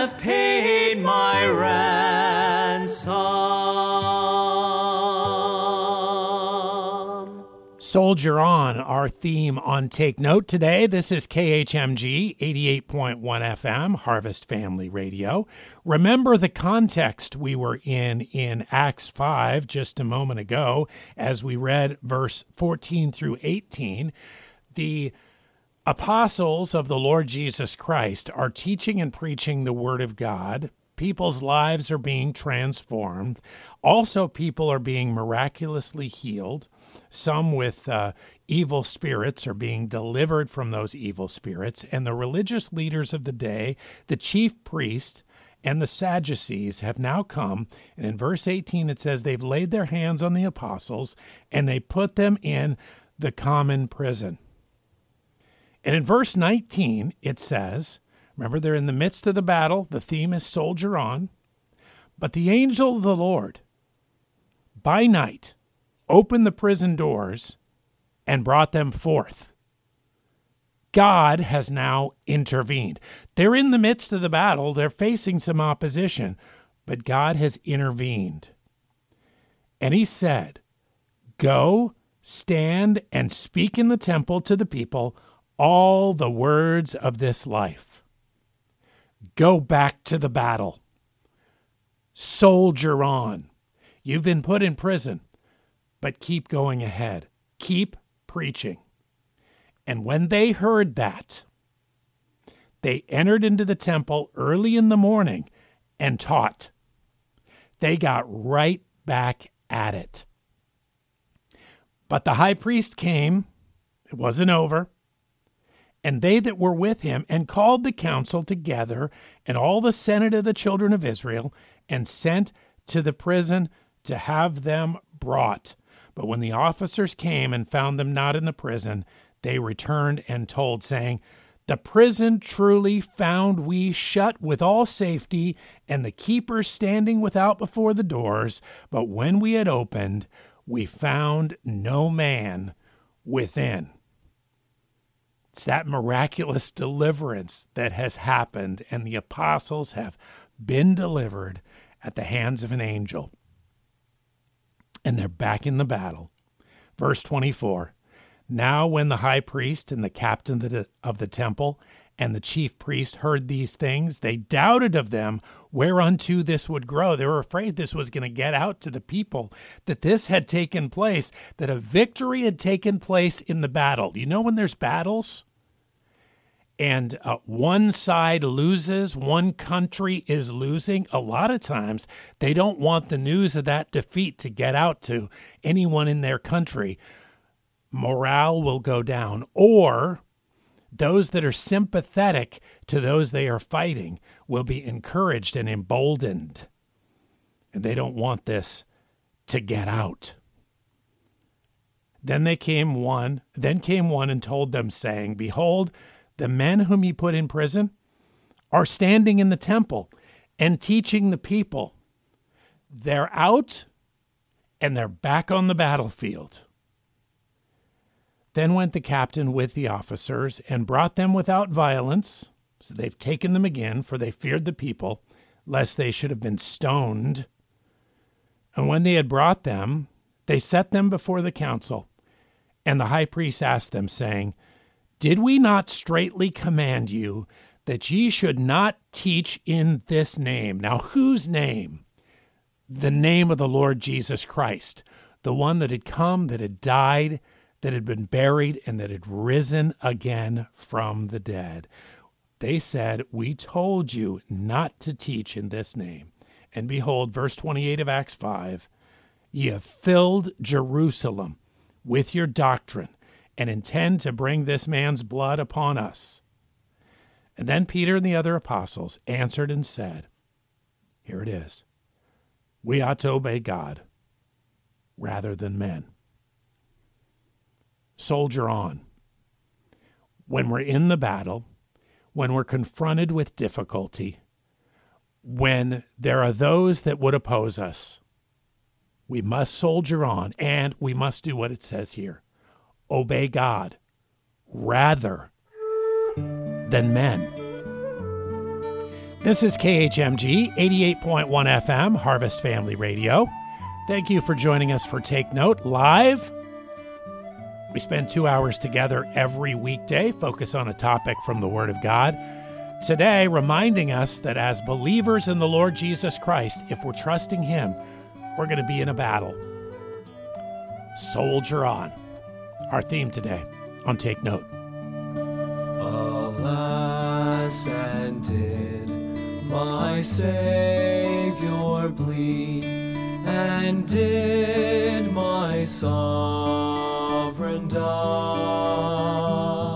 have paid my ransom. Soldier On, our theme on Take Note today. This is KHMG 88.1 FM, Harvest Family Radio. Remember the context we were in in Acts 5 just a moment ago as we read verse 14 through 18. The apostles of the Lord Jesus Christ are teaching and preaching the Word of God. People's lives are being transformed. Also, people are being miraculously healed. Some with uh, evil spirits are being delivered from those evil spirits. And the religious leaders of the day, the chief priest, and the Sadducees have now come. And in verse 18, it says they've laid their hands on the apostles and they put them in the common prison. And in verse 19, it says, remember, they're in the midst of the battle. The theme is soldier on. But the angel of the Lord, by night, opened the prison doors and brought them forth. God has now intervened. They're in the midst of the battle, they're facing some opposition, but God has intervened. And he said, Go, stand, and speak in the temple to the people all the words of this life. Go back to the battle. Soldier on. You've been put in prison, but keep going ahead. Keep preaching. And when they heard that, they entered into the temple early in the morning and taught. They got right back at it. But the high priest came, it wasn't over and they that were with him, and called the council together, and all the senate of the children of Israel, and sent to the prison to have them brought. But when the officers came and found them not in the prison, they returned and told, saying, The prison truly found we shut with all safety, and the keepers standing without before the doors. But when we had opened, we found no man within. It's that miraculous deliverance that has happened, and the apostles have been delivered at the hands of an angel. And they're back in the battle. Verse 24 Now, when the high priest and the captain of the temple and the chief priest heard these things, they doubted of them whereunto this would grow. They were afraid this was going to get out to the people, that this had taken place, that a victory had taken place in the battle. You know, when there's battles, and uh, one side loses, one country is losing, a lot of times they don't want the news of that defeat to get out to anyone in their country. Morale will go down, or those that are sympathetic to those they are fighting will be encouraged and emboldened. And they don't want this to get out. Then they came one, then came one and told them, saying, Behold, the men whom ye put in prison are standing in the temple and teaching the people. They're out and they're back on the battlefield. Then went the captain with the officers and brought them without violence. So they've taken them again, for they feared the people, lest they should have been stoned. And when they had brought them, they set them before the council. And the high priest asked them, saying, Did we not straitly command you that ye should not teach in this name? Now, whose name? The name of the Lord Jesus Christ, the one that had come, that had died, that had been buried and that had risen again from the dead. They said, We told you not to teach in this name. And behold, verse 28 of Acts 5 Ye have filled Jerusalem with your doctrine and intend to bring this man's blood upon us. And then Peter and the other apostles answered and said, Here it is. We ought to obey God rather than men soldier on. When we're in the battle, when we're confronted with difficulty, when there are those that would oppose us, we must soldier on and we must do what it says here obey God rather than men. This is KHMG 88.1 FM, Harvest Family Radio. Thank you for joining us for Take Note Live. We spend two hours together every weekday, focus on a topic from the Word of God. Today, reminding us that as believers in the Lord Jesus Christ, if we're trusting Him, we're going to be in a battle. Soldier on. Our theme today on Take Note. Alas, and did my Savior bleed, and did my sovereign die?